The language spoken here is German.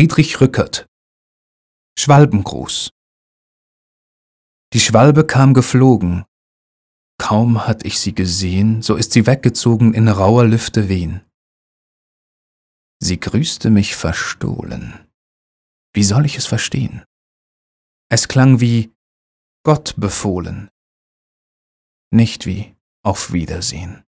Friedrich Rückert Schwalbengruß Die Schwalbe kam geflogen, kaum hatt ich sie gesehen, so ist sie weggezogen in rauer Lüfte wehn. Sie grüßte mich verstohlen. Wie soll ich es verstehen? Es klang wie Gott befohlen, nicht wie auf Wiedersehen.